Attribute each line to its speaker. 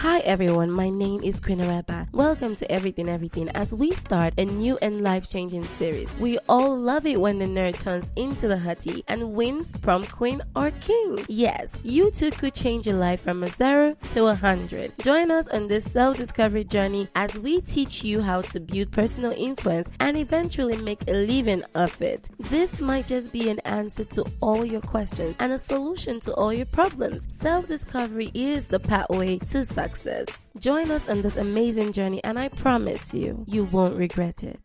Speaker 1: Hi everyone, my name is Queen Araba. Welcome to Everything Everything as we start a new and life-changing series. We all love it when the nerd turns into the hottie and wins prom queen or king. Yes, you too could change your life from a zero to a hundred. Join us on this self-discovery journey as we teach you how to build personal influence and eventually make a living of it. This might just be an answer to all your questions and a solution to all your problems. Self-discovery is the pathway to success. Join us on this amazing journey, and I promise you, you won't regret it.